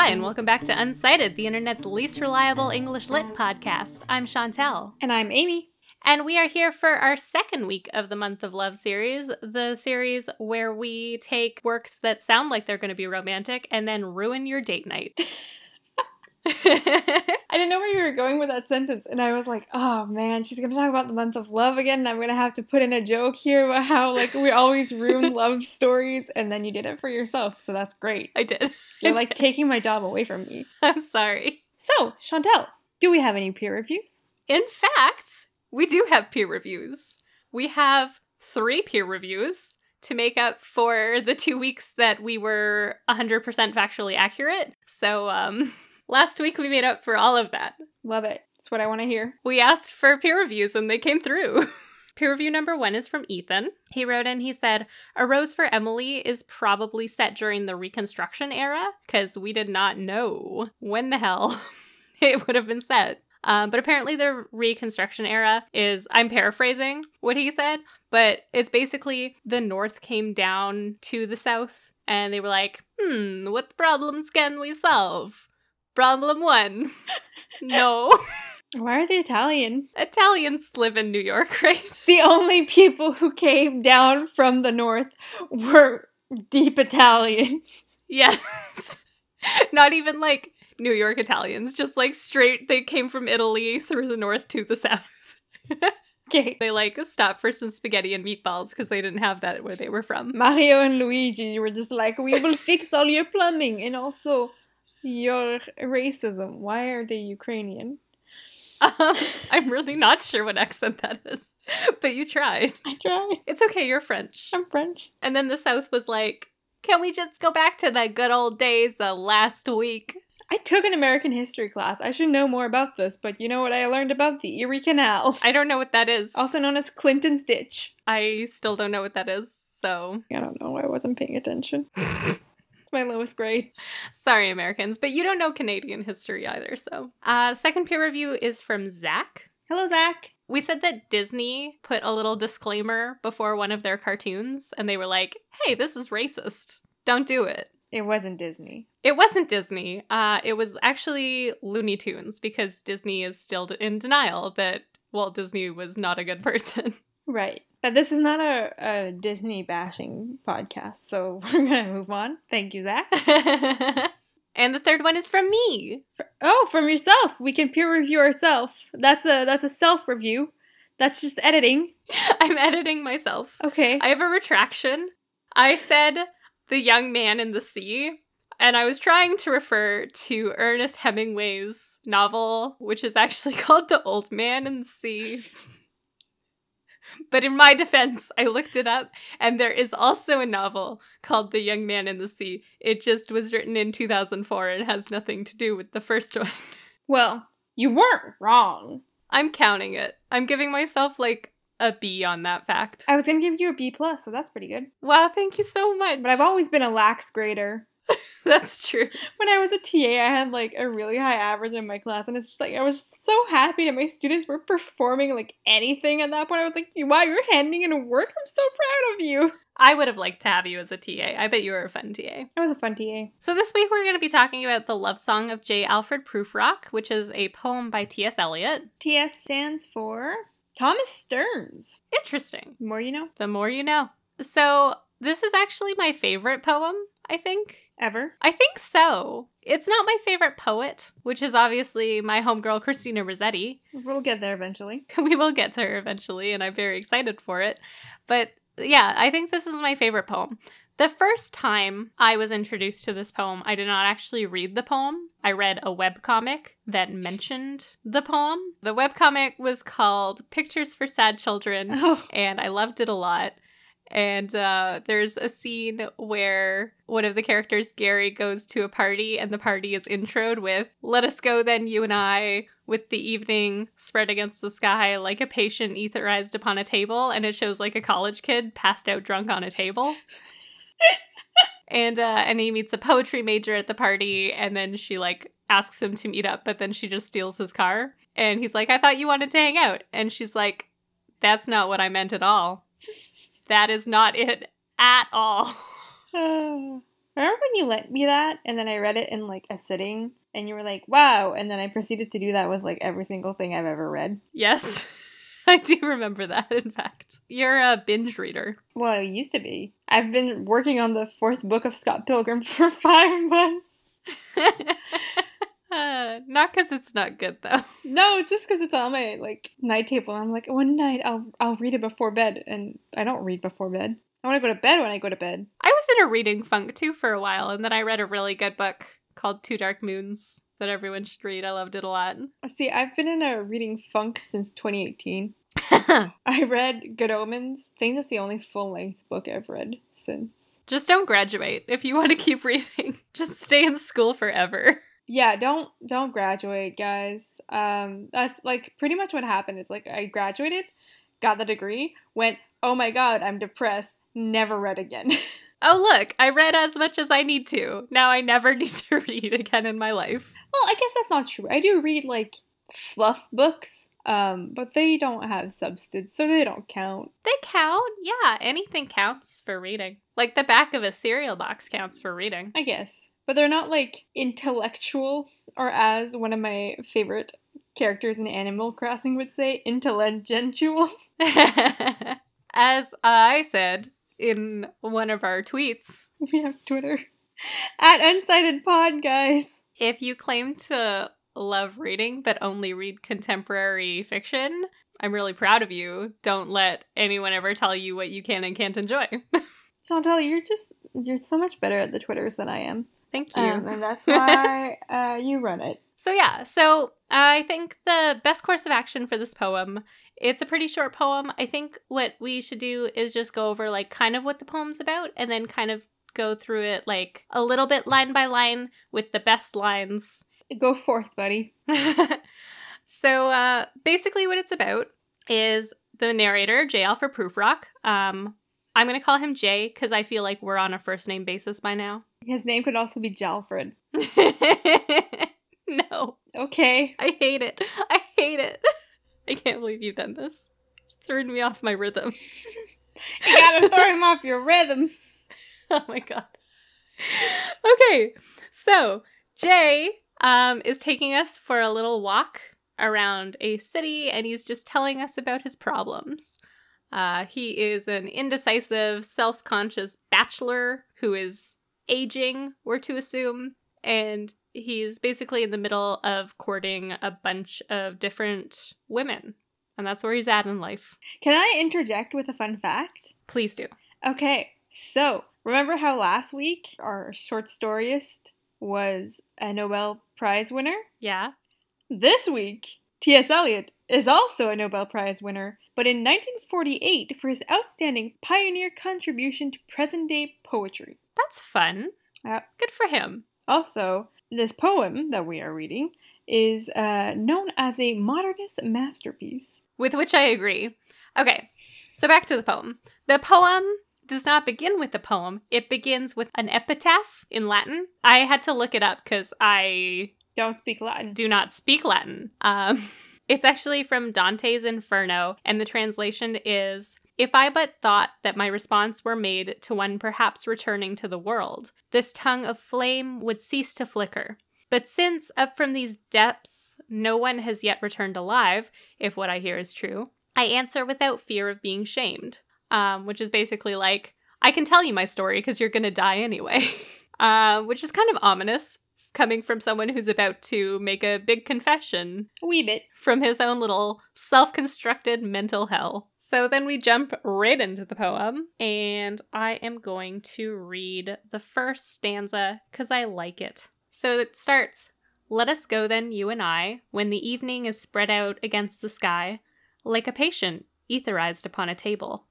Hi, and welcome back to Unsighted, the internet's least reliable English lit podcast. I'm Chantel. And I'm Amy. And we are here for our second week of the Month of Love series, the series where we take works that sound like they're going to be romantic and then ruin your date night. I didn't know where you were going with that sentence, and I was like, "Oh man, she's gonna talk about the month of love again." And I'm gonna have to put in a joke here about how like we always ruin love stories, and then you did it for yourself, so that's great. I did. You're I like did. taking my job away from me. I'm sorry. So, Chantel, do we have any peer reviews? In fact, we do have peer reviews. We have three peer reviews to make up for the two weeks that we were 100% factually accurate. So, um, last week we made up for all of that. Love it. That's what I want to hear. We asked for peer reviews and they came through. peer review number one is from Ethan. He wrote in, he said, A Rose for Emily is probably set during the Reconstruction era because we did not know when the hell it would have been set. Um, but apparently, the Reconstruction era is, I'm paraphrasing what he said, but it's basically the North came down to the South and they were like, hmm, what problems can we solve? Problem one. no. Why are they Italian? Italians live in New York, right? The only people who came down from the north were deep Italians. Yes. Not even like New York Italians, just like straight, they came from Italy through the north to the south. Okay. they like stopped for some spaghetti and meatballs because they didn't have that where they were from. Mario and Luigi were just like, we will fix all your plumbing and also your racism. Why are they Ukrainian? Um, I'm really not sure what accent that is, but you tried. I tried. It's okay, you're French. I'm French. And then the south was like, can we just go back to the good old days of last week? I took an American history class. I should know more about this, but you know what I learned about the Erie Canal? I don't know what that is. Also known as Clinton's Ditch. I still don't know what that is, so I don't know. I wasn't paying attention. my lowest grade. Sorry, Americans, but you don't know Canadian history either, so. Uh, second peer review is from Zach. Hello, Zach. We said that Disney put a little disclaimer before one of their cartoons, and they were like, hey, this is racist. Don't do it. It wasn't Disney. It wasn't Disney. Uh, it was actually Looney Tunes because Disney is still in denial that Walt Disney was not a good person. Right. But this is not a, a Disney bashing podcast, so we're going to move on. Thank you, Zach. and the third one is from me. Oh, from yourself. We can peer review ourselves. That's a that's a self review. That's just editing. I'm editing myself. Okay. I have a retraction. I said the young man in the sea, and I was trying to refer to Ernest Hemingway's novel, which is actually called The Old Man in the Sea. But in my defense, I looked it up, and there is also a novel called The Young Man in the Sea. It just was written in 2004 and has nothing to do with the first one. Well, you weren't wrong. I'm counting it. I'm giving myself like a B on that fact. I was gonna give you a B plus, so that's pretty good. Wow, thank you so much. But I've always been a lax grader. That's true. When I was a TA, I had like a really high average in my class, and it's just like I was so happy that my students were performing like anything at that point. I was like, wow, you're handing in work. I'm so proud of you. I would have liked to have you as a TA. I bet you were a fun TA. I was a fun TA. So this week we're going to be talking about the love song of J. Alfred Prufrock, which is a poem by T.S. Eliot. TS stands for Thomas Stearns. Interesting. The more you know. The more you know. So this is actually my favorite poem, I think. Ever. I think so. It's not my favorite poet, which is obviously my homegirl Christina Rossetti. We'll get there eventually. we will get to her eventually, and I'm very excited for it. But yeah, I think this is my favorite poem. The first time I was introduced to this poem, I did not actually read the poem. I read a webcomic that mentioned the poem. The webcomic was called Pictures for Sad Children, Oh, and I loved it a lot. And uh, there's a scene where one of the characters, Gary, goes to a party, and the party is introed with, Let us go then, you and I, with the evening spread against the sky like a patient etherized upon a table. And it shows like a college kid passed out drunk on a table. and uh, and he meets a poetry major at the party, and then she like asks him to meet up, but then she just steals his car. And he's like, I thought you wanted to hang out. And she's like, That's not what I meant at all. That is not it at all. Remember when you lent me that and then I read it in like a sitting and you were like, wow. And then I proceeded to do that with like every single thing I've ever read. Yes. I do remember that, in fact. You're a binge reader. Well, I used to be. I've been working on the fourth book of Scott Pilgrim for five months. uh, not because it's not good, though. No, just because it's on my like night table. I'm like, one night I'll I'll read it before bed, and I don't read before bed. I want to go to bed when I go to bed. I was in a reading funk too for a while, and then I read a really good book called Two Dark Moons that everyone should read. I loved it a lot. See, I've been in a reading funk since 2018. I read Good Omens. I think that's the only full length book I've read since. Just don't graduate if you want to keep reading. Just stay in school forever. Yeah, don't don't graduate, guys. Um that's like pretty much what happened. Is like I graduated, got the degree, went, "Oh my god, I'm depressed." Never read again. oh, look, I read as much as I need to. Now I never need to read again in my life. Well, I guess that's not true. I do read like fluff books um, but they don't have substance, so they don't count. They count, yeah. Anything counts for reading. Like the back of a cereal box counts for reading. I guess. But they're not like intellectual, or as one of my favorite characters in Animal Crossing would say, intelligentsual. as I said in one of our tweets, we have Twitter at Unsighted Pod, guys. If you claim to love reading but only read contemporary fiction, I'm really proud of you. Don't let anyone ever tell you what you can and can't enjoy. Chantal, you're just you're so much better at the Twitters than I am. Thank you. Um, and that's why uh, you run it. So yeah, so I think the best course of action for this poem, it's a pretty short poem. I think what we should do is just go over like kind of what the poem's about and then kind of go through it like a little bit line by line with the best lines Go forth, buddy. so uh, basically, what it's about is the narrator, J. Alfred Prufrock. Um, I'm going to call him Jay because I feel like we're on a first name basis by now. His name could also be Jalfred. no. Okay. I hate it. I hate it. I can't believe you've done this. Threw me off my rhythm. you gotta throw him off your rhythm. Oh my god. Okay, so Jay um, is taking us for a little walk around a city and he's just telling us about his problems. Uh, he is an indecisive, self conscious bachelor who is aging, we're to assume, and he's basically in the middle of courting a bunch of different women. And that's where he's at in life. Can I interject with a fun fact? Please do. Okay, so remember how last week our short storyist was a Nobel Prize winner. Yeah. This week, T.S. Eliot is also a Nobel Prize winner, but in 1948 for his outstanding pioneer contribution to present day poetry. That's fun. Uh, Good for him. Also, this poem that we are reading is uh, known as a modernist masterpiece. With which I agree. Okay, so back to the poem. The poem does not begin with the poem. It begins with an epitaph in Latin. I had to look it up because I don't speak Latin. Do not speak Latin. Um, it's actually from Dante's Inferno, and the translation is If I but thought that my response were made to one perhaps returning to the world, this tongue of flame would cease to flicker. But since up from these depths no one has yet returned alive, if what I hear is true, I answer without fear of being shamed um, which is basically like, I can tell you my story because you're going to die anyway, uh, which is kind of ominous coming from someone who's about to make a big confession. A wee bit. From his own little self constructed mental hell. So then we jump right into the poem, and I am going to read the first stanza because I like it. So it starts Let us go then, you and I, when the evening is spread out against the sky, like a patient etherized upon a table.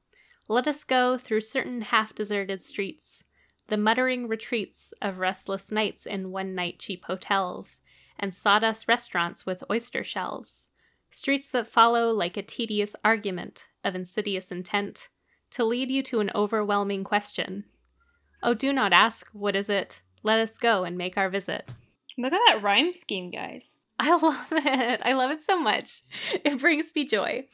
Let us go through certain half deserted streets, the muttering retreats of restless nights in one night cheap hotels, and sawdust restaurants with oyster shells. Streets that follow like a tedious argument of insidious intent to lead you to an overwhelming question. Oh, do not ask, what is it? Let us go and make our visit. Look at that rhyme scheme, guys. I love it. I love it so much. It brings me joy.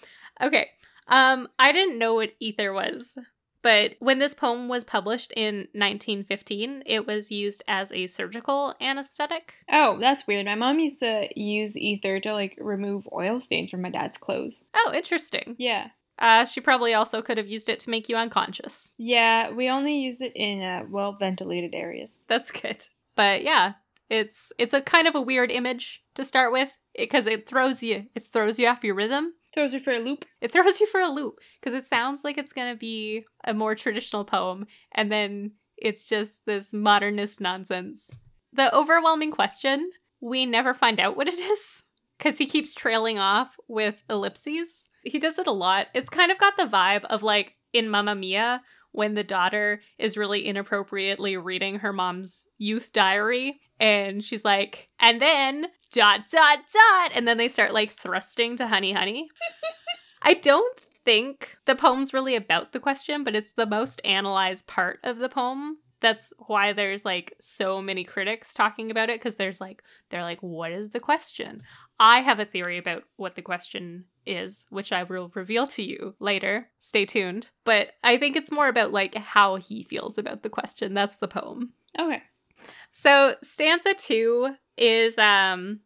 Okay, um, I didn't know what ether was But when this poem was published in 1915, it was used as a surgical anesthetic. Oh, that's weird. My mom used to use ether to like remove oil stains from my dad's clothes. Oh, interesting. Yeah. Uh, she probably also could have used it to make you unconscious. Yeah, we only use it in uh, well ventilated areas. That's good. But yeah, it's it's a kind of a weird image to start with because it, it throws you it throws you off your rhythm. Throws you for a loop. It throws you for a loop because it sounds like it's gonna be a more traditional poem, and then it's just this modernist nonsense. The overwhelming question we never find out what it is because he keeps trailing off with ellipses. He does it a lot. It's kind of got the vibe of like in Mamma Mia when the daughter is really inappropriately reading her mom's youth diary and she's like, and then dot dot dot, and then they start like thrusting to honey honey. I don't think the poem's really about the question, but it's the most analyzed part of the poem. That's why there's like so many critics talking about it because there's like they're like what is the question? I have a theory about what the question is, which I will reveal to you later. Stay tuned. But I think it's more about like how he feels about the question. That's the poem. Okay. So stanza 2 is um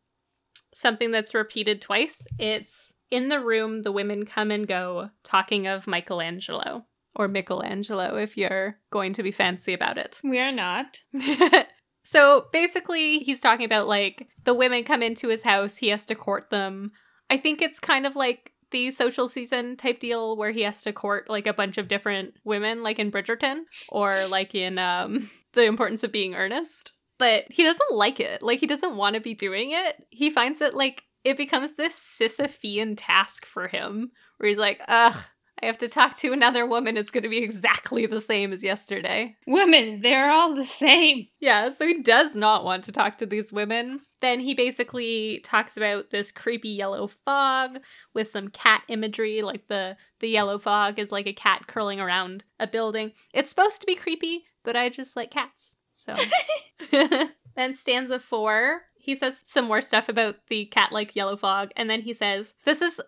something that's repeated twice. It's in the room the women come and go talking of Michelangelo or Michelangelo if you're going to be fancy about it. We are not. so basically, he's talking about like the women come into his house, he has to court them. I think it's kind of like the social season type deal where he has to court like a bunch of different women, like in Bridgerton or like in um, The Importance of Being Earnest. But he doesn't like it. Like, he doesn't want to be doing it. He finds it like it becomes this Sisyphean task for him where he's like, ugh, I have to talk to another woman. It's going to be exactly the same as yesterday. Women, they're all the same. Yeah, so he does not want to talk to these women. Then he basically talks about this creepy yellow fog with some cat imagery, like the the yellow fog is like a cat curling around a building. It's supposed to be creepy, but I just like cats. So then stanza 4, he says some more stuff about the cat-like yellow fog and then he says, "This is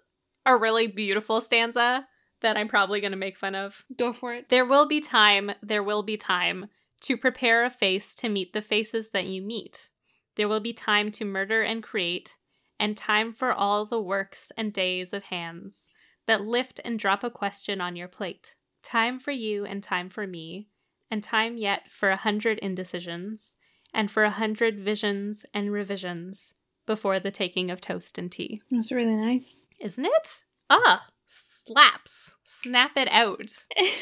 a really beautiful stanza." that I'm probably going to make fun of. Go for it. There will be time, there will be time to prepare a face to meet the faces that you meet. There will be time to murder and create, and time for all the works and days of hands that lift and drop a question on your plate. Time for you and time for me, and time yet for a hundred indecisions, and for a hundred visions and revisions before the taking of toast and tea. That's really nice. Isn't it? Ah, slaps. Snap it out. it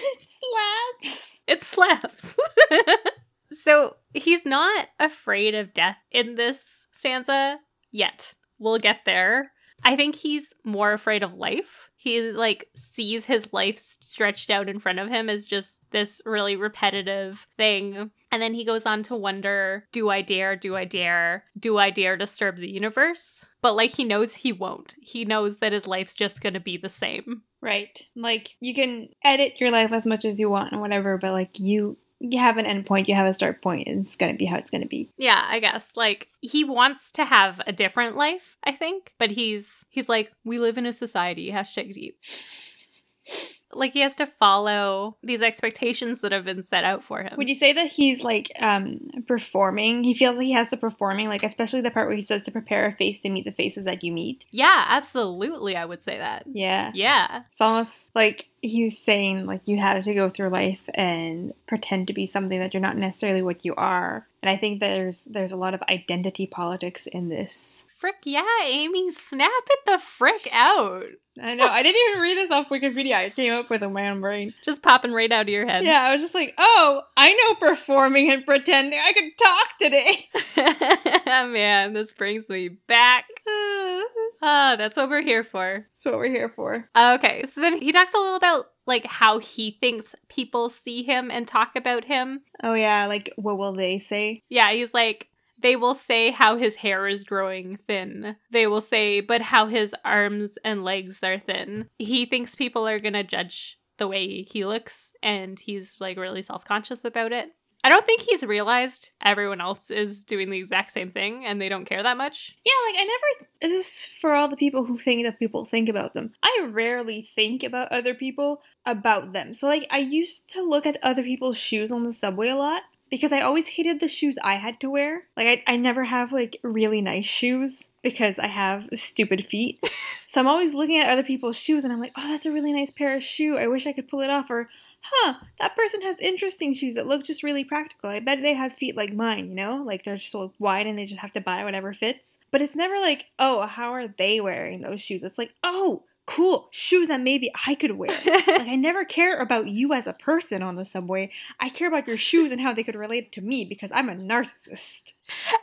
Slaps. It slaps. so he's not afraid of death in this stanza yet. We'll get there. I think he's more afraid of life. He like sees his life stretched out in front of him as just this really repetitive thing. And then he goes on to wonder, do I dare? Do I dare? Do I dare disturb the universe? But like he knows he won't. He knows that his life's just going to be the same. Right. Like you can edit your life as much as you want and whatever, but like you you have an end point, you have a start point, and it's gonna be how it's gonna be. Yeah, I guess. Like he wants to have a different life, I think, but he's he's like, we live in a society, hashtag deep. Like he has to follow these expectations that have been set out for him. Would you say that he's like um performing? He feels like he has to performing, like especially the part where he says to prepare a face to meet the faces that you meet. yeah, absolutely. I would say that. Yeah. Yeah. It's almost like he's saying like you have to go through life and pretend to be something that you're not necessarily what you are. And I think there's there's a lot of identity politics in this. Frick yeah, Amy, snap it the frick out. I know. I didn't even read this off Wikipedia. I came up with it in my own brain. Just popping right out of your head. Yeah, I was just like, oh, I know performing and pretending. I can talk today. Man, this brings me back. Ah, that's what we're here for. That's what we're here for. Okay, so then he talks a little about like how he thinks people see him and talk about him. Oh yeah, like what will they say? Yeah, he's like they will say how his hair is growing thin. They will say but how his arms and legs are thin. He thinks people are going to judge the way he looks and he's like really self-conscious about it. I don't think he's realized everyone else is doing the exact same thing and they don't care that much. Yeah, like I never. This is for all the people who think that people think about them. I rarely think about other people about them. So, like, I used to look at other people's shoes on the subway a lot because I always hated the shoes I had to wear. Like, I, I never have, like, really nice shoes because I have stupid feet. so, I'm always looking at other people's shoes and I'm like, oh, that's a really nice pair of shoe. I wish I could pull it off. Or, huh, that person has interesting shoes that look just really practical. I bet they have feet like mine, you know? Like they're just so wide and they just have to buy whatever fits. But it's never like, oh, how are they wearing those shoes? It's like, oh, cool, shoes that maybe I could wear. like I never care about you as a person on the subway. I care about your shoes and how they could relate to me because I'm a narcissist.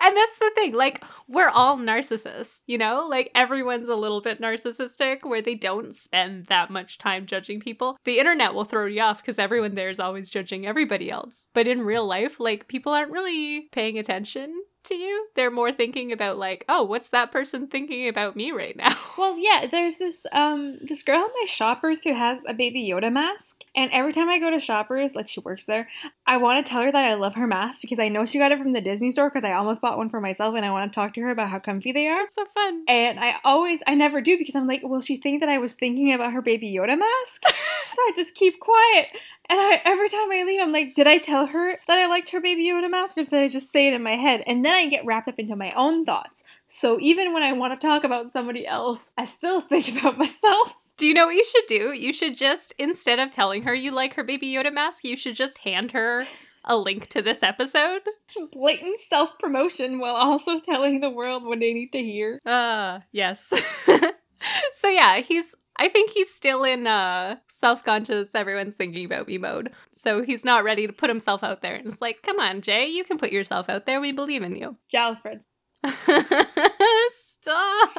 And that's the thing, like, we're all narcissists, you know? Like, everyone's a little bit narcissistic where they don't spend that much time judging people. The internet will throw you off because everyone there is always judging everybody else. But in real life, like, people aren't really paying attention to you. They're more thinking about, like, oh, what's that person thinking about me right now? Well, yeah, there's this um this girl in my shoppers who has a baby Yoda mask, and every time I go to shoppers, like she works there, I want to tell her that I love her mask because I know she got it from the Disney store because I almost bought one for myself and I want to talk to her about how comfy they are. That's so fun. And I always, I never do because I'm like, will she think that I was thinking about her baby Yoda mask? so I just keep quiet. And I, every time I leave, I'm like, did I tell her that I liked her baby Yoda mask or did I just say it in my head? And then I get wrapped up into my own thoughts. So even when I want to talk about somebody else, I still think about myself. Do you know what you should do? You should just, instead of telling her you like her baby Yoda mask, you should just hand her a link to this episode. Blatant self promotion while also telling the world what they need to hear. Uh, yes. so yeah, he's I think he's still in uh self-conscious everyone's thinking about me mode. So he's not ready to put himself out there. And it's like, "Come on, Jay, you can put yourself out there. We believe in you." Jalfred. Stop.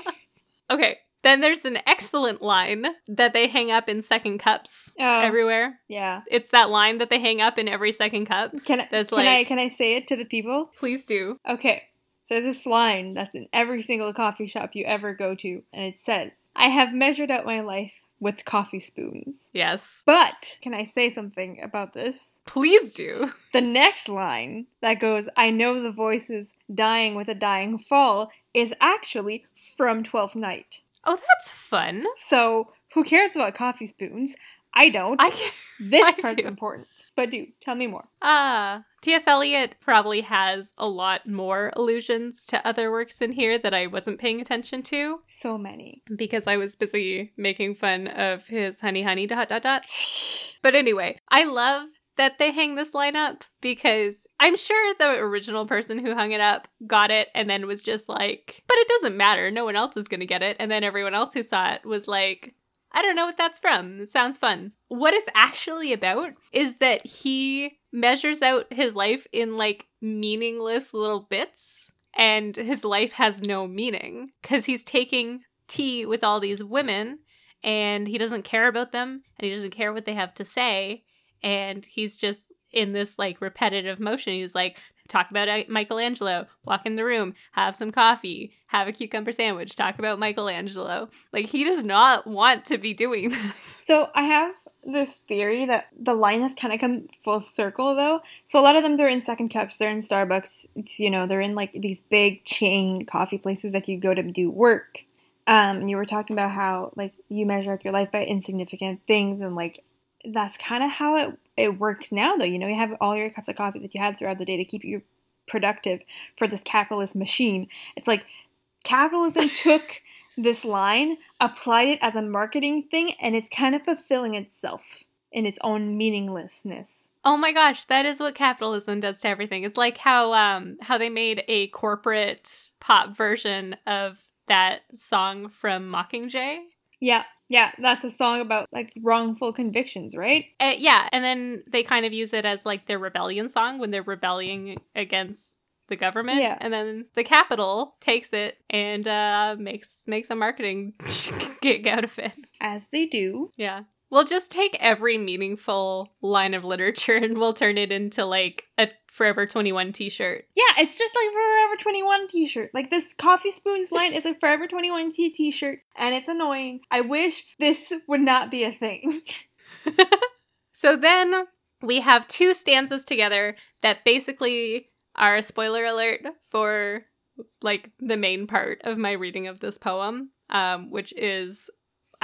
Okay, then there's an excellent line that they hang up in Second Cups Oh, everywhere. yeah. It's that line that they hang up in every second cup. Can I, That's can I can I say it to the people? Please do. Okay. So this line that's in every single coffee shop you ever go to, and it says, I have measured out my life with coffee spoons. Yes. But can I say something about this? Please do. The next line that goes, I know the voices dying with a dying fall, is actually from Twelfth Night. Oh, that's fun. So who cares about coffee spoons? I don't. I can't. this I part's do. important. But do tell me more. Ah, T.S. Eliot probably has a lot more allusions to other works in here that I wasn't paying attention to So many. because I was busy making fun of his honey honey dot dot dot. But anyway, I love that they hang this line up because I'm sure the original person who hung it up got it and then was just like, but it doesn't matter. No one else is going to get it. And then everyone else who saw it was like, I don't know what that's from. It sounds fun. What it's actually about is that he measures out his life in like meaningless little bits and his life has no meaning because he's taking tea with all these women and he doesn't care about them and he doesn't care what they have to say and he's just in this like repetitive motion. He's like talk about uh, Michelangelo. Walk in the room. Have some coffee. Have a cucumber sandwich. Talk about Michelangelo. Like he does not want to be doing this. So I have this theory that the line has kind of come full circle though. So a lot of them they're in Second Cups, they're in Starbucks. It's you know they're in like these big chain coffee places that you go to do work. Um, you were talking about how like you measure up your life by insignificant things, and like that's kind of how it it works now though. You know you have all your cups of coffee that you have throughout the day to keep you productive for this capitalist machine. It's like capitalism took this line, applied it as a marketing thing, and it's kind of fulfilling itself in its own meaninglessness. Oh my gosh, that is what capitalism does to everything. It's like how um how they made a corporate pop version of that song from Mockingjay. Yeah, yeah, that's a song about like wrongful convictions, right? Uh, yeah, and then they kind of use it as like their rebellion song when they're rebelling against the government. Yeah. And then the Capitol takes it and uh makes makes a marketing gig out of it. As they do. Yeah. We'll just take every meaningful line of literature and we'll turn it into like a Forever 21 t-shirt. Yeah, it's just like Forever 21 t shirt. Like this Coffee Spoons line is a Forever 21 t t shirt, and it's annoying. I wish this would not be a thing. So then we have two stanzas together that basically are a spoiler alert for like the main part of my reading of this poem, um, which is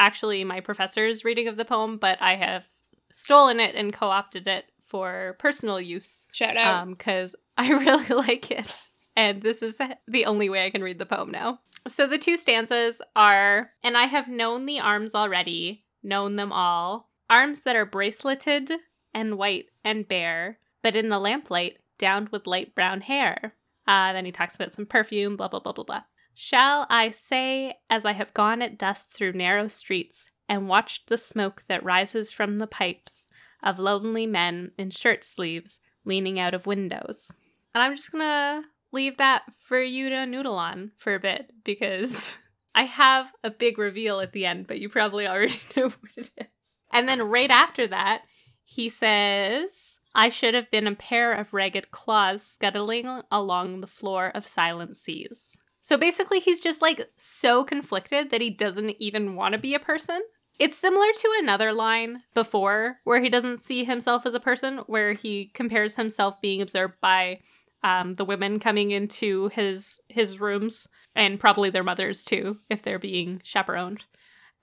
actually my professor's reading of the poem, but I have stolen it and co opted it for personal use Shout out. because I really like it. And this is the only way I can read the poem now. So the two stanzas are And I have known the arms already, known them all. Arms that are braceleted and white and bare, but in the lamplight, downed with light brown hair. Uh, then he talks about some perfume, blah, blah, blah, blah, blah. Shall I say, as I have gone at dusk through narrow streets and watched the smoke that rises from the pipes of lonely men in shirt sleeves leaning out of windows? And I'm just gonna leave that for you to noodle on for a bit because I have a big reveal at the end, but you probably already know what it is. And then right after that, he says, I should have been a pair of ragged claws scuttling along the floor of silent seas. So basically, he's just like so conflicted that he doesn't even want to be a person. It's similar to another line before where he doesn't see himself as a person, where he compares himself being observed by um, the women coming into his his rooms and probably their mothers too, if they're being chaperoned,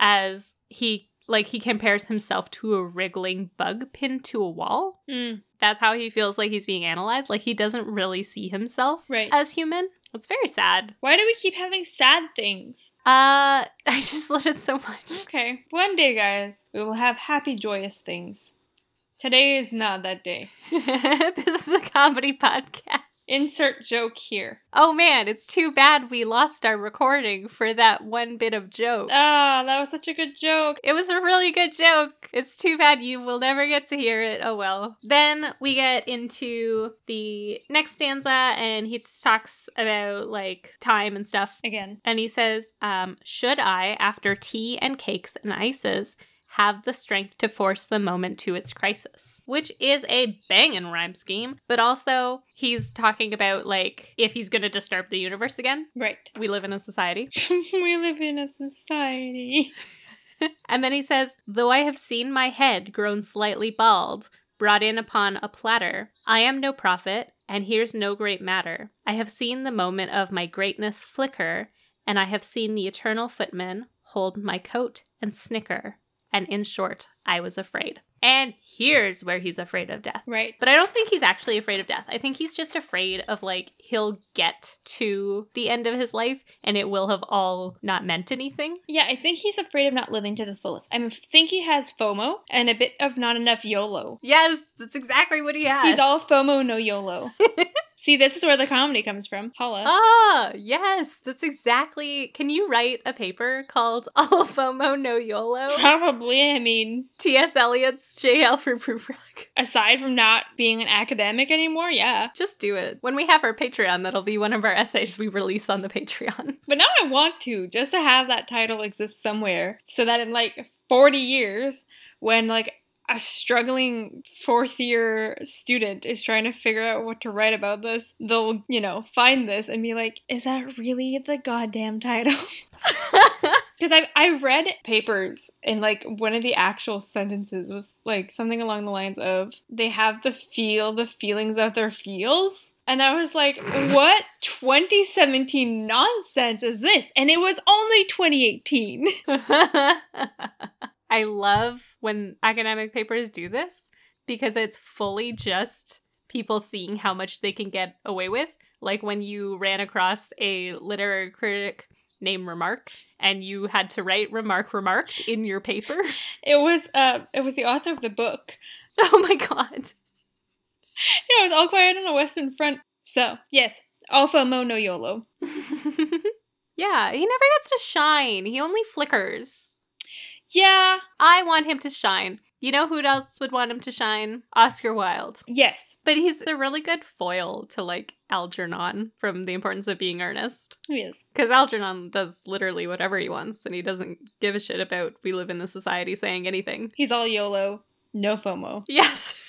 as he like he compares himself to a wriggling bug pinned to a wall. Mm, That's how he feels like he's being analyzed. Like he doesn't really see himself right. as human. It's very sad. Why do we keep having sad things? Uh, I just love it so much. Okay, one day, guys, we will have happy, joyous things. Today is not that day. this is a comedy podcast. Insert joke here. Oh man, it's too bad we lost our recording for that one bit of joke. Ah, that was such a good joke. It was a really good joke. It's too bad you will never get to hear it. Oh well. Then we get into the next stanza and he talks about like time and stuff. Again. And he says, um, Should I, after tea and cakes and ices, have the strength to force the moment to its crisis? Which is a banging rhyme scheme, but also he's talking about like if he's gonna disturb the universe again. Right. We live in a society. we live in a society. And then he says, Though I have seen my head grown slightly bald, brought in upon a platter, I am no prophet, and here's no great matter. I have seen the moment of my greatness flicker, and I have seen the eternal footman hold my coat and snicker. And in short, I was afraid. And here's where he's afraid of death. Right. But I don't think he's actually afraid of death. I think he's just afraid of like he'll get to the end of his life and it will have all not meant anything. Yeah, I think he's afraid of not living to the fullest. I think he has FOMO and a bit of not enough YOLO. Yes, that's exactly what he has. He's all FOMO, no YOLO. See, this is where the comedy comes from. Holla. Ah, yes, that's exactly. Can you write a paper called All FOMO No YOLO? Probably. I mean, T.S. Eliot's J. Alfred Prufrock. aside from not being an academic anymore, yeah. Just do it. When we have our Patreon, that'll be one of our essays we release on the Patreon. But now I want to, just to have that title exist somewhere, so that in like 40 years, when like a struggling fourth year student is trying to figure out what to write about this, they'll, you know, find this and be like, is that really the goddamn title? Because I've, I've read papers and like one of the actual sentences was like something along the lines of they have the feel the feelings of their feels. And I was like, what 2017 nonsense is this? And it was only 2018. I love when academic papers do this because it's fully just people seeing how much they can get away with. Like when you ran across a literary critic named Remarque and you had to write Remarque Remarked in your paper. It was uh it was the author of the book. Oh my god. Yeah, it was all quiet on the Western Front. So, yes, all FOMO, no YOLO. yeah, he never gets to shine. He only flickers. Yeah, I want him to shine. You know who else would want him to shine? Oscar Wilde. yes, But he's a really good foil to like Algernon from The Importance of Being Earnest. he is. Because Algernon does literally whatever he wants and he doesn't give a shit about we live in a society saying anything. He's all YOLO, no FOMO. Yes.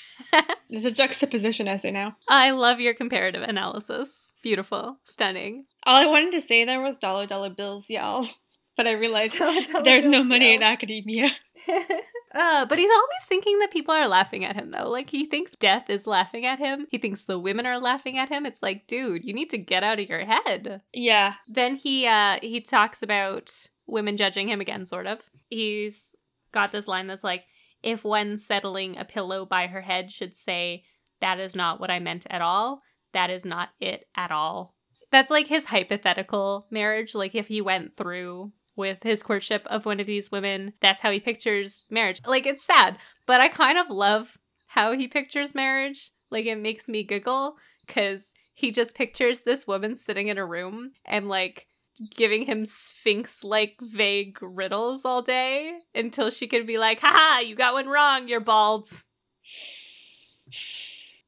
It's a juxtaposition essay now. I love your comparative analysis. Beautiful. Stunning. All I wanted to say there was dollar dollar bills, y'all. but I realized there's no money in academia. uh, but he's always thinking that people are laughing at him, though. Like, he thinks death is laughing at him. He thinks the women are laughing at him. It's like, dude, you need to get out of your head. Yeah. Then he uh he talks about women judging him again, sort of. He's got this line that's like, if one settling a pillow by her head should say, That is not what I meant at all, that is not it at all. That's like his hypothetical marriage. Like if he went through with his courtship of one of these women, that's how he pictures marriage. Like it's sad, but I kind of love how he pictures marriage. Like it makes me giggle because he just pictures this woman sitting in a room and like giving him sphinx like vague riddles all day until she can be like, haha, you got one wrong, you're bald.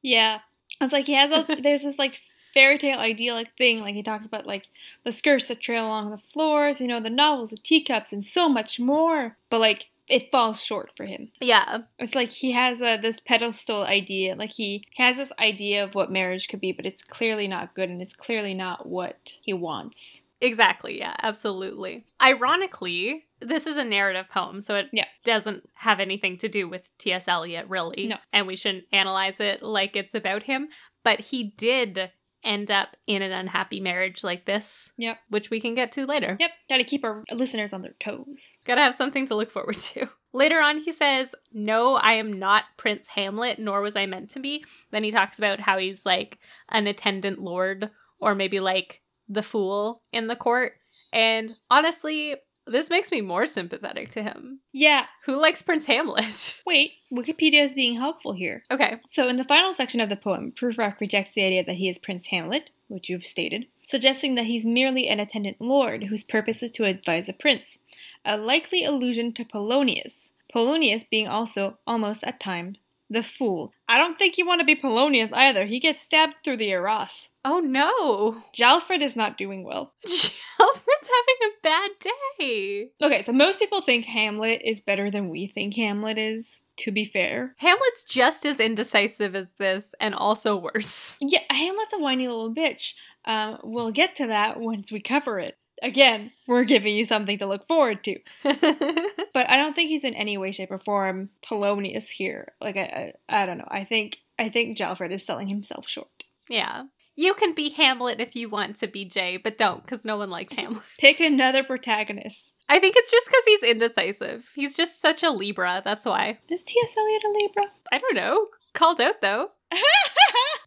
Yeah. It's like he has a there's this like fairy tale idyllic thing. Like he talks about like the skirts that trail along the floors, you know, the novels, the teacups, and so much more. But like it falls short for him. Yeah. It's like he has a, this pedestal idea. Like he has this idea of what marriage could be, but it's clearly not good and it's clearly not what he wants. Exactly. Yeah, absolutely. Ironically, this is a narrative poem, so it Yeah. doesn't have anything to do with T.S. Eliot, really. No. And we shouldn't analyze it like it's about him. But he did end up in an unhappy marriage like this. Yep. Which we can get to later. Yep, gotta keep our listeners on their toes. Gotta have something to look forward to. Later on, he says, No, I am not Prince Hamlet, nor was I meant to be. Then he talks about how he's like an attendant lord, or maybe like the fool in the court. And honestly, this makes me more sympathetic to him. Yeah, Who likes Prince Hamlet? wait, Wikipedia is being helpful here. okay. So, in the final section of the poem, Prufrock rejects the idea that he is Prince Hamlet, which you've stated, suggesting that he's merely an attendant lord whose purpose is to advise a prince, a likely allusion to Polonius. Polonius being also, almost at times, the fool. I don't think you want to be Polonius either. He gets stabbed through the Arras. Oh no. Jalfred is not doing well. Alfred's having a bad day. Okay, so most people think Hamlet is better than we think Hamlet is, to be fair. Hamlet's just as indecisive as this, and also worse. Yeah, Hamlet's a whiny little bitch. Um, we'll get to that once we cover it. Again, we're giving you something to look forward to. But I don't think he's in any way, shape, or form Polonius here. Like I, I, I don't know. I think I think Jalfred is selling himself short. yeah. You can be Hamlet if you want to be Jay, but don't, because no one likes Hamlet. Pick another protagonist. I think it's just because he's indecisive. He's just such a Libra, that's why. Is T.S. Eliot a Libra? I don't know. Called out, though.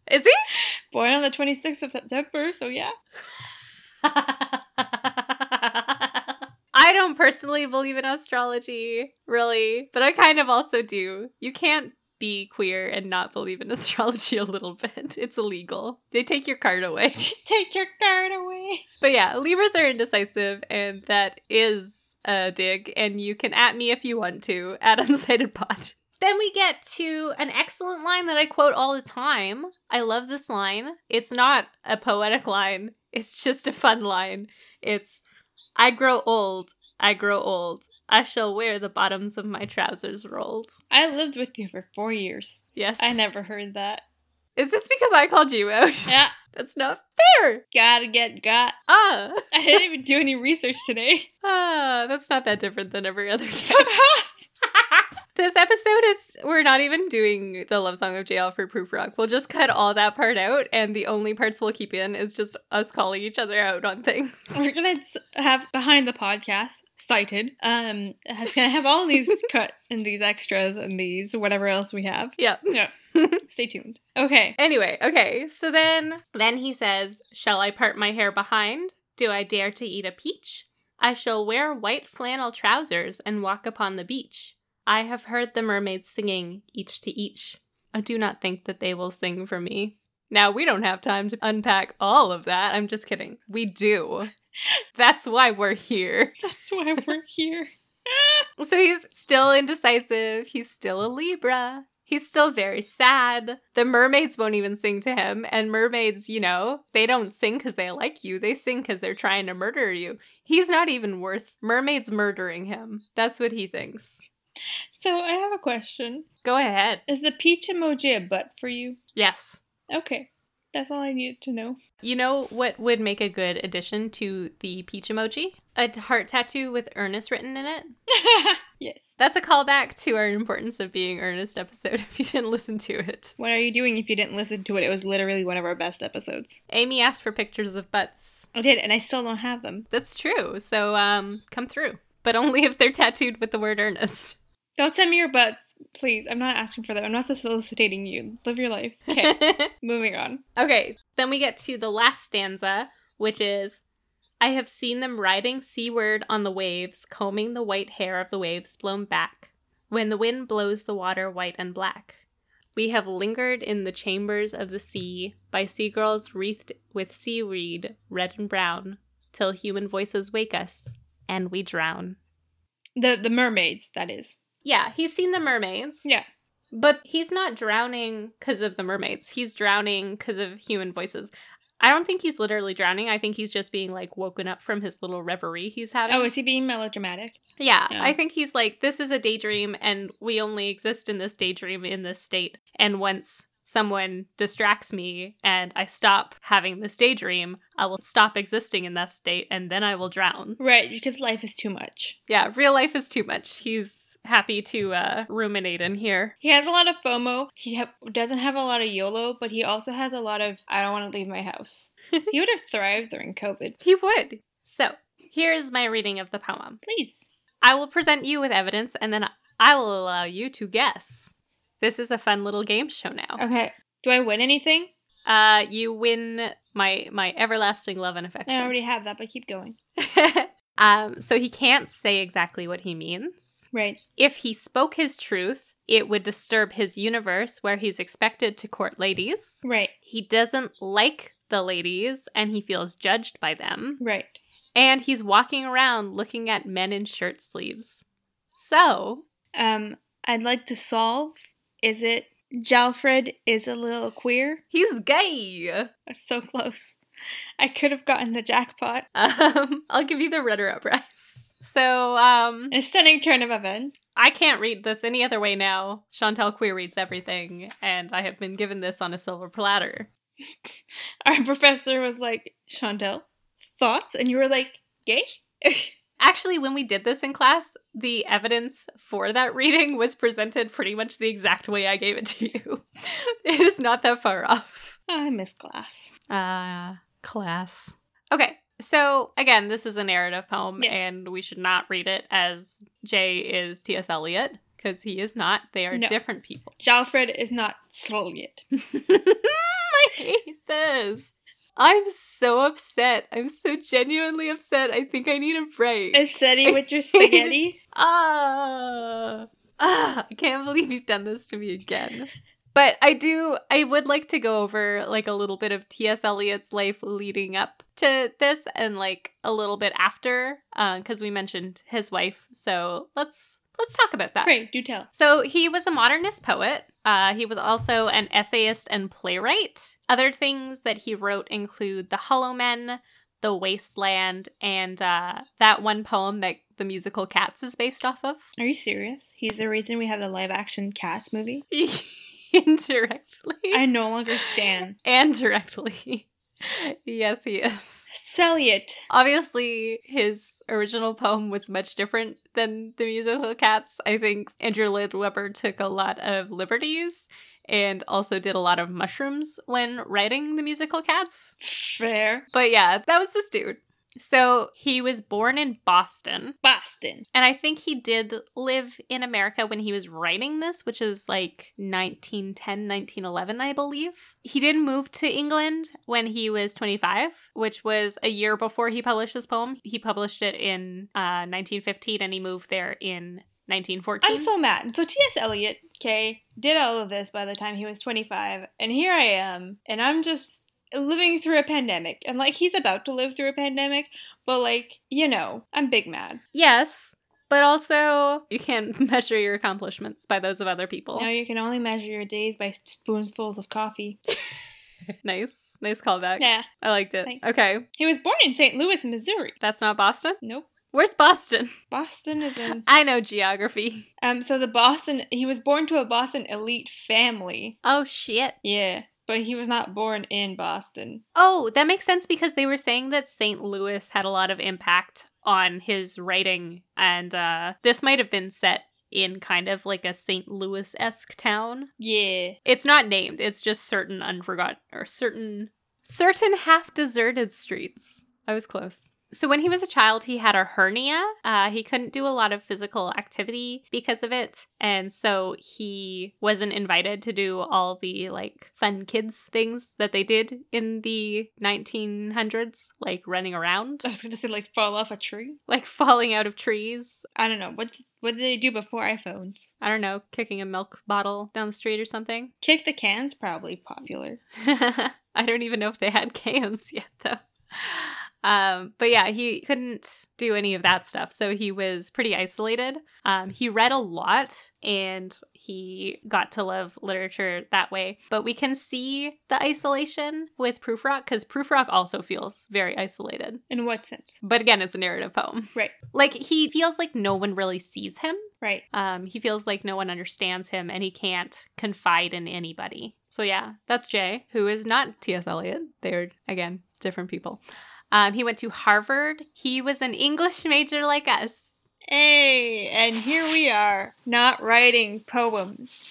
Is he? Born on the 26th of September, so yeah. I don't personally believe in astrology, really, but I kind of also do. You can't be queer and not believe in astrology a little bit. It's illegal. They take your card away. Take your card away. But yeah, Libras are indecisive, and that is a dig, and you can at me if you want to, at Unsighted Pod. Then we get to an excellent line that I quote all the time. I love this line. It's not a poetic line, it's just a fun line. It's, I grow old, I grow old. I shall wear the bottoms of my trousers rolled. I lived with you for four years. Yes. I never heard that. Is this because I called you out? Yeah, That's not fair. gotta get got. Ah. I didn't even do any research today. Ah, that's not that different than every other time. This episode is we're not even doing the love song of J. Alfred Prufrock. We'll just cut all that part out, and the only parts we'll keep in is just us calling each other out on things. We're gonna have behind the podcast cited. Um, it's gonna have all these cut and these extras and these whatever else we have. yeah. Yeah. Stay tuned. Okay. Anyway, okay. So then then he says, "Shall I part my hair behind? Do I dare to eat a peach? I shall wear white flannel trousers and walk upon the beach. I have heard the mermaids singing each to each. I do not think that they will sing for me." Now, we don't have time to unpack all of that. I'm just kidding. We do. That's why we're here. That's why we're here. So he's still indecisive. He's still a Libra. He's still very sad. The mermaids won't even sing to him. And mermaids, you know, they don't sing because they like you. They sing because they're trying to murder you. He's not even worth mermaids murdering him. That's what he thinks. So I have a question. Go ahead. Is the peach emoji a butt for you? Yes. Okay. That's all I needed to know. You know what would make a good addition to the peach emoji? A heart tattoo with Ernest written in it. yes. That's a callback to our importance of being earnest episode if you didn't listen to it. What are you doing if you didn't listen to it? It was literally one of our best episodes. Amy asked for pictures of butts. I did, and I still don't have them. That's true. So um come through. But only if they're tattooed with the word earnest. Don't send me your butts, please. I'm not asking for that. I'm not soliciting you. Live your life. Okay, moving on. Okay, then we get to the last stanza, which is I have seen them riding seaward on the waves, combing the white hair of the waves blown back, when the wind blows the water white and black. We have lingered in the chambers of the sea, by sea girls wreathed with seaweed, red and brown, till human voices wake us, and we drown. The the mermaids, that is. Yeah, he's seen the mermaids. Yeah. But he's not drowning because of the mermaids. He's drowning because of human voices. I don't think he's literally drowning. I think he's just being like woken up from his little reverie he's having. Oh, is he being melodramatic? yeah, Yeah. I think he's like, this is a daydream and we only exist in this daydream in this state. And once someone distracts me and I stop having this daydream, I will stop existing in that state and then I will drown. Right, because life is too much. Yeah, real life is too much. He's happy to uh, ruminate in here. He has a lot of FOMO. He ha- doesn't have a lot of YOLO, but he also has a lot of I don't want to leave my house. he would have thrived during COVID. He would. So, here's my reading of the poem. Please. I will present you with evidence and then I will allow you to guess. This is a fun little game show now. Okay. Do I win anything? Uh you win my my everlasting love and affection. I already have that, but keep going. um so he can't say exactly what he means. Right. If he spoke his truth, it would disturb his universe where he's expected to court ladies. Right. He doesn't like the ladies and he feels judged by them. Right. And he's walking around looking at men in shirt sleeves. So, Um, I'd like to solve. Is it J. Alfred is a little queer? he's gay. So close. I could have gotten the jackpot. Um, I'll give you the runner-up prize. So, um, A stunning turn of events. I can't read this any other way now. Chantel queer reads everything, and I have been given this on a silver platter. Our professor was like, Chantel, thoughts? And you were like, gay? Actually, when we did this in class, the evidence for that reading was presented pretty much the exact way I gave it to you. it is not that far off. I miss class. Uh, class. Okay, so again, this is a narrative poem, Yes. and we should not read it as Jay is T.S. Eliot, because he is not. They are No. different people. J. Alfred is not Soviet. I hate this. I'm so upset. I'm so genuinely upset. I think I need a break. Seti with your spaghetti? Ah, ah, I can't believe you've done this to me again. But I do, I would like to go over like a little bit of T.S. Eliot's life leading up to this and like a little bit after, because we mentioned his wife. So let's let's talk about that. Great, do tell. So he was a modernist poet. Uh, he was also an essayist and playwright. Other things that he wrote include The Hollow Men, The Wasteland, and uh, that one poem that the musical Cats is based off of. Are you serious? He's the reason we have the live action Cats movie? Indirectly. I no longer stand. and directly. yes, he is. Eliot. Obviously, his original poem was much different than the musical Cats. I think Andrew Lloyd Webber took a lot of liberties and also did a lot of mushrooms when writing the musical Cats. Fair. But yeah, that was this dude. So he was born in Boston. Boston. And I think he did live in America when he was writing this, which is like 1910, 1911, I believe. He didn't move to England when he was 25, which was a year before he published this poem. He published it in uh, 1915 and he moved there in 1914. I'm so mad. So T.S. Eliot, okay, did all of this by the time he was 25, and here I am, and I'm just living through a pandemic. And like he's about to live through a pandemic, but like, you know, I'm big mad. yes, but also you can't measure your accomplishments by those of other people. Now you can only measure your days by spoonfuls of coffee. nice. Nice callback. Yeah. I liked it. Thanks. Okay. He was born in St. Louis, Missouri. That's not Boston? Nope. Where's Boston? Boston is in I know geography. Um so the Boston he was born to a Boston elite family. Oh shit. Yeah. But he was not born in Boston. Oh, that makes sense because they were saying that St. Louis had a lot of impact on his writing, and uh, this might have been set in kind of like a St. Louis esque town. Yeah. It's not named, it's just certain unforgotten or certain certain half deserted streets. I was close. So when he was a child, he had a hernia. Uh, he couldn't do a lot of physical activity because of it, and so he wasn't invited to do all the like fun kids things that they did in the 1900s, like running around, I was gonna say like fall off a tree. like falling out of trees. I don't know. What what did they do before iPhones? I don't know, kicking a milk bottle down the street or something. Kick the cans probably popular. I don't even know if they had cans yet, though. Um, but yeah, he couldn't do any of that stuff. So he was pretty isolated. Um, he read a lot and he got to love literature that way. But we can see the isolation with Prufrock because Prufrock also feels very isolated. In what sense? But again, it's a narrative poem. Right. Like he feels like no one really sees him. Right. Um, he feels like no one understands him and he can't confide in anybody. So yeah, that's Jay, who is not T.S. Eliot. They're again different people. Um, he went to Harvard. He was an English major like us. Hey, and here we are, not writing poems.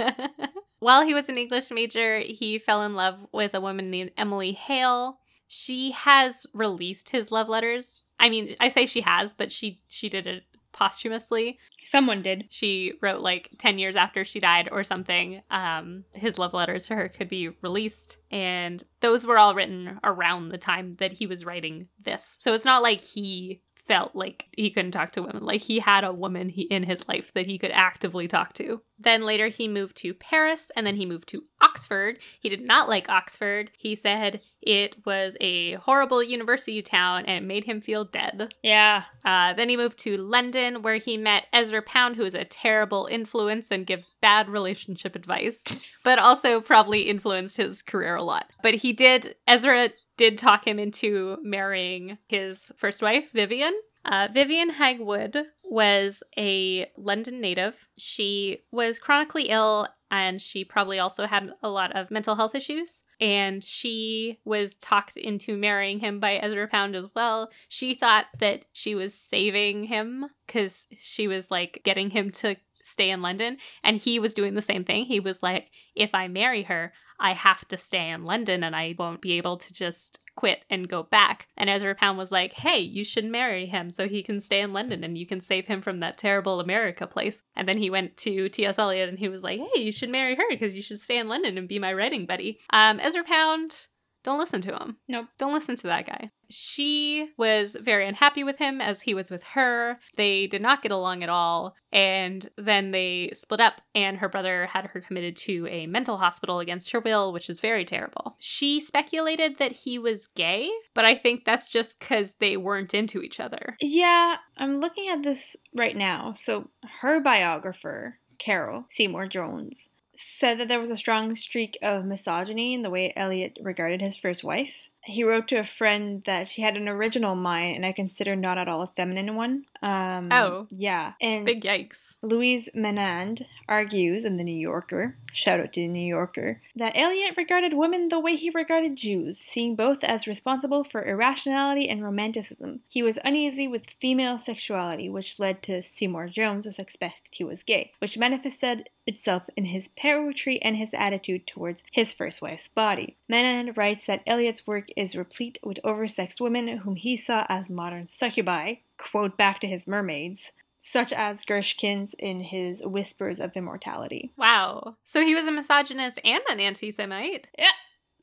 While he was an English major, he fell in love with a woman named Emily Hale. She has released his love letters. I mean, I say she has, but she she did it posthumously. Someone did. She wrote like 10 years after she died or something. Um, his love letters to her could be released. And those were all written around the time that he was writing this. So it's not like he felt like he couldn't talk to women. Like he had a woman he, in his life that he could actively talk to. Then later he moved to Paris and then he moved to Oxford. He did not like Oxford. He said it was a horrible university town and it made him feel dead. Yeah. Uh, then he moved to London, where he met Ezra Pound, who is a terrible influence and gives bad relationship advice, but also probably influenced his career a lot. But he did, Ezra did talk him into marrying his first wife, Vivian. Uh, Vivienne Haigh-Wood was a London native. She was chronically ill and she probably also had a lot of mental health issues. And she was talked into marrying him by Ezra Pound as well. She thought that she was saving him because she was like getting him to stay in London. And he was doing the same thing. He was like, if I marry her, I have to stay in London and I won't be able to just quit and go back. And Ezra Pound was like, hey, you should marry him so he can stay in London and you can save him from that terrible America place. And then he went to T.S. Eliot and he was like, hey, you should marry her because you should stay in London and be my writing buddy. Um, Ezra Pound, don't listen to him. Nope. Don't listen to that guy. She was very unhappy with him as he was with her. They did not get along at all. And then they split up, and her brother had her committed to a mental hospital against her will, which is very terrible. She speculated that he was gay, but I think that's just because they weren't into each other. Yeah, I'm looking at this right now. So her biographer, Carol Seymour Jones, said that there was a strong streak of misogyny in the way Eliot regarded his first wife. He wrote to a friend that she had an original mind and I consider not at all a feminine one. Um, Oh. Yeah. And Big yikes. Louise Menand argues in The New Yorker, shout out to The New Yorker, that Eliot regarded women the way he regarded Jews, seeing both as responsible for irrationality and romanticism. He was uneasy with female sexuality, which led to Seymour Jones to suspect he was gay, which manifested itself in his poetry and his attitude towards his first wife's body. Menand writes that Eliot's work is replete with oversexed women whom he saw as modern succubi, quote back to his mermaids, such as Grishkin's in his Whispers of Immortality. Wow. So he was a misogynist and an anti Semite. Yeah,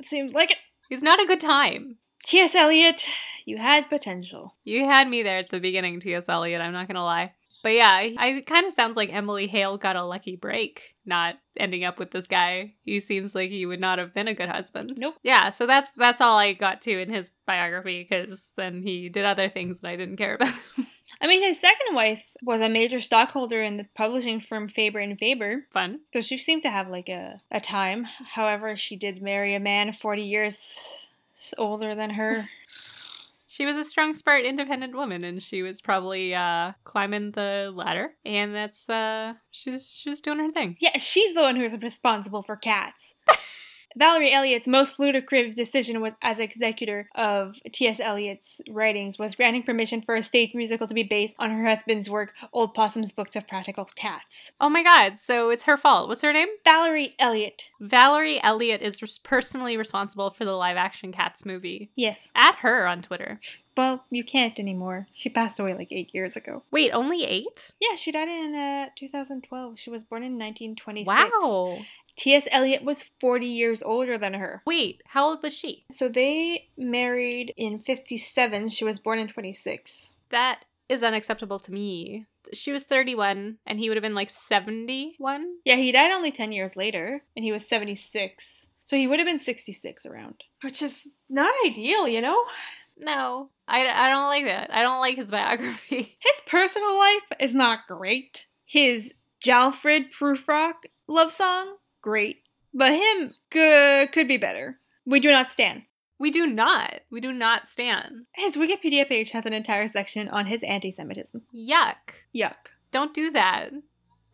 seems like it. He's not a good time. T.S. Eliot, you had potential. You had me there at the beginning, T.S. Eliot, I'm not gonna lie. But yeah, I, kind of sounds like Emily Hale got a lucky break, not ending up with this guy. He seems like he would not have been a good husband. Nope. Yeah, so that's that's all I got to in his biography because then he did other things that I didn't care about. I mean, his second wife was a major stockholder in the publishing firm Faber and Faber, Fun. so she seemed to have like a, a time. However, she did marry a man 40 years older than her. She was a strong, smart, independent woman, and she was probably uh, climbing the ladder. And that's uh, she's she's doing her thing. yeah, she's the one who's responsible for cats. Valerie Eliot's most ludicrous decision was as executor of T.S. Eliot's writings was granting permission for a stage musical to be based on her husband's work, Old Possum's Books of Practical Cats. Oh my god, so it's her fault. What's her name? Valerie Eliot. Valerie Elliott is res- personally responsible for the live action Cats movie. Yes. At her on Twitter. Well, you can't anymore. She passed away like eight years ago. Wait, only eight? Yeah, she died in uh, 2012. She was born in 1926. Wow. T.S. Eliot was 40 years older than her. Wait, how old was she? So they married in 57. She was born in 26. That is unacceptable to me. She was 31 and he would have been like 71. Yeah, he died only 10 years later, and he was 76. So he would have been 66 around. Which is not ideal, you know? No, I, I don't like that. I don't like his biography. His personal life is not great. His J. Alfred Prufrock love song, great. But him, good, could be better. We do not stand. We do not. We do not stand. His Wikipedia page has an entire section on his anti Semitism. Yuck. Yuck. Don't do that.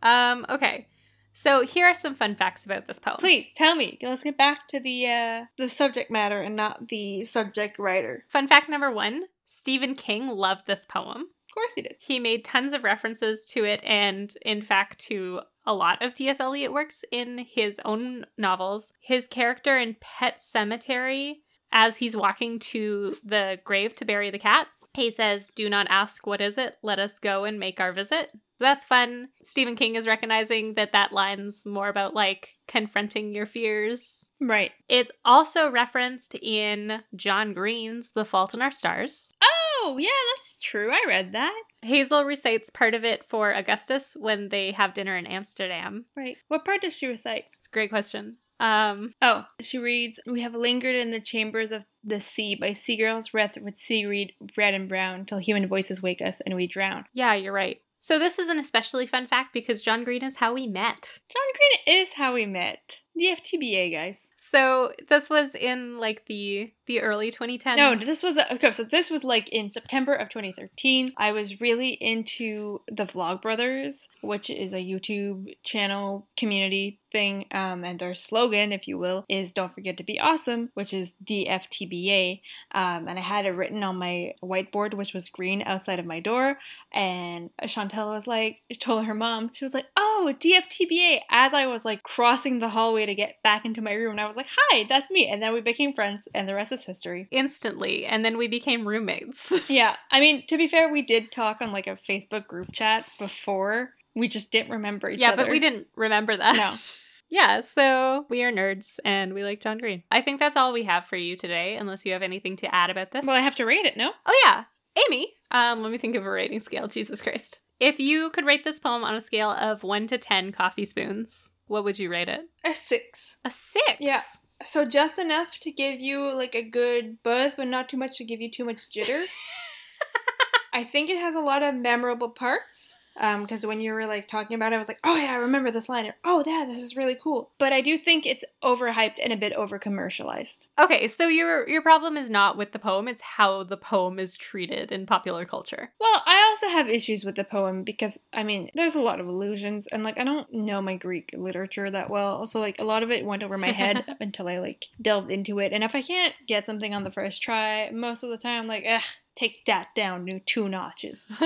Um, okay. So here are some fun facts about this poem. Please tell me. Let's get back to the uh, the subject matter and not the subject writer. Fun fact number one Stephen King loved this poem. Of course he did. He made tons of references to it and, in fact, to a lot of T.S. Eliot works in his own novels. His character in Pet Sematary, as he's walking to the grave to bury the cat, he says, Do not ask what is it, let us go and make our visit. So that's fun. Stephen King is recognizing that that line's more about like confronting your fears. Right. It's also referenced in John Green's The Fault in Our Stars. Oh, yeah, that's true. I read that. Hazel recites part of it for Augustus when they have dinner in Amsterdam. Right. What part does she recite? It's a great question. Um, Oh, she reads, We have lingered in the chambers of the sea by seagulls wreathed with seaweed red and brown till human voices wake us and we drown. yeah, you're right. So this is an especially fun fact because John Green is how we met. John Green is how we met. The FTBA guys. So this was in like the the early 2010s. No, this was okay. So this was like in September of 2013. I was really into the Vlog Brothers, which is a YouTube channel community thing, um, and their slogan, if you will, is "Don't forget to be awesome," which is DFTBA. Um, and I had it written on my whiteboard, which was green outside of my door. And Chantel was like, told her mom, she was like, "Oh, DFTBA." As I was like crossing the hallway to get back into my room, and I was like, "Hi, that's me." And then we became friends, and the rest is history. instantly and then we became roommates. Yeah, I mean, to be fair, we did talk on like a Facebook group chat before. We just didn't remember each yeah, other. Yeah, but we didn't remember that. No. Yeah, so we are nerds and we like John Green. I think that's all we have for you today, unless you have anything to add about this. Well, I have to rate it, no? Oh yeah, Amy. Um, let me think of a rating scale. Jesus Christ. If you could rate this poem on a scale of one to ten coffee spoons, what would you rate it? A six. A six. Yeah. So just enough to give you like a good buzz, but not too much to give you too much jitter. I think it has a lot of memorable parts. Um, because when you were like talking about it, I was like, oh yeah, I remember this line. Or, oh yeah, this is really cool. But I do think it's overhyped and a bit over commercialized. Okay, so your your problem is not with the poem; it's how the poem is treated in popular culture. Well, I also have issues with the poem because I mean, there's a lot of allusions, and like I don't know my Greek literature that well, so like a lot of it went over my head until I like delved into it. And if I can't get something on the first try, most of the time, I'm like, ugh, take that down new two notches.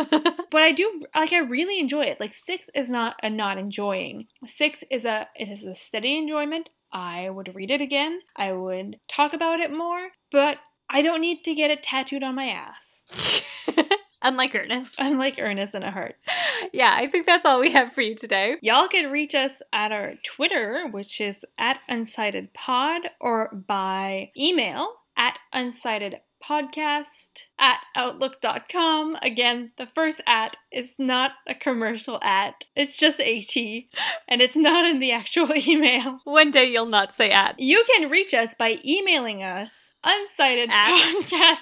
But I do like I really enjoy it. Like six is not a not enjoying. Six is a it is a steady enjoyment. I would read it again. I would talk about it more, but I don't need to get it tattooed on my ass. Unlike Ernest. Unlike Ernest and a heart. yeah, I think that's all we have for you today. Y'all can reach us at our Twitter, which is at uncitedpod, or by email at uncitedpodcast at outlook.com. Again, the first at is not a commercial at, it's just AT, and it's not in the actual email. One day you'll not say at. You can reach us by emailing us uncitedpodcast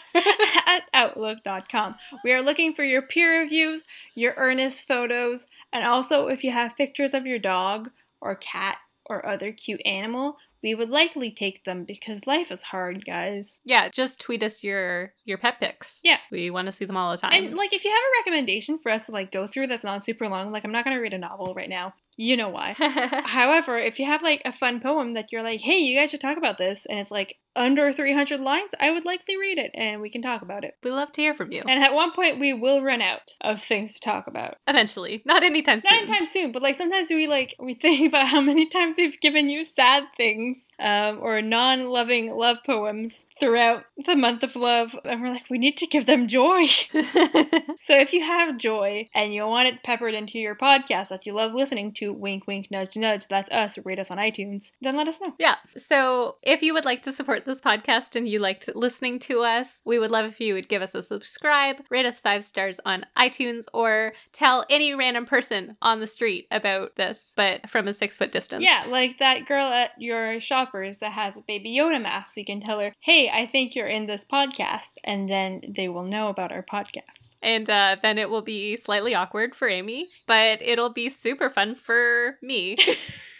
at outlook.com. We are looking for your peer reviews, your earnest photos, and also if you have pictures of your dog or cat or other cute animal, we would likely take them because life is hard, guys. Yeah, just tweet us your your pet pics. Yeah. We want to see them all the time. And like if you have a recommendation for us to like go through that's not super long, like I'm not gonna read a novel right now. You know why. However, if you have like a fun poem that you're like, hey, you guys should talk about this, and it's like under 300 lines, I would likely read it and we can talk about it. we love to hear from you. And at one point, we will run out of things to talk about. Eventually. Not anytime soon. Not anytime soon, but like sometimes we like we think about how many times we've given you sad things um, or non-loving love poems throughout the month of love, and we're like, we need to give them joy. so if you have joy and you want it peppered into your podcast that you love listening to, wink, wink, nudge, nudge, that's us. Rate us on iTunes. Then let us know. Yeah. So if you would like to support this podcast and you liked listening to us, we would love if you would give us a subscribe, rate us five stars on iTunes, or tell any random person on the street about this, but from a six foot distance. Yeah, like that girl at your shoppers that has a baby Yoda mask. You can tell her, hey, I think you're in this podcast, and then they will know about our podcast. And uh, then it will be slightly awkward for Amy, but it'll be super fun for me.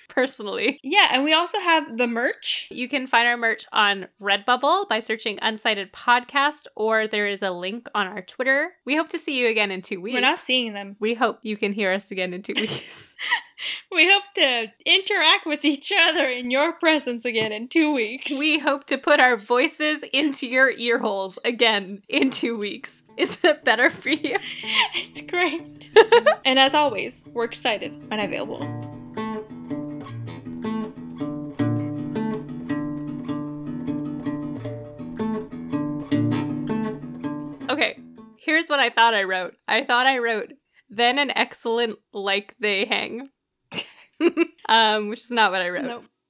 Personally, Yeah, and we also have the merch. you can find our merch on Redbubble by searching Uncited Podcast, or there is a link on our Twitter. We hope to see you again in two weeks. We're not seeing them. We hope you can hear us again in two weeks. We hope to interact with each other in your presence again in two weeks. we hope to put our voices into your ear holes again in two weeks. Is that better for you? it's great. and as always, we're excited and available. Okay, here's what I thought I wrote. I thought I wrote, then an excellent like they hang. um, which is not what I wrote. Nope.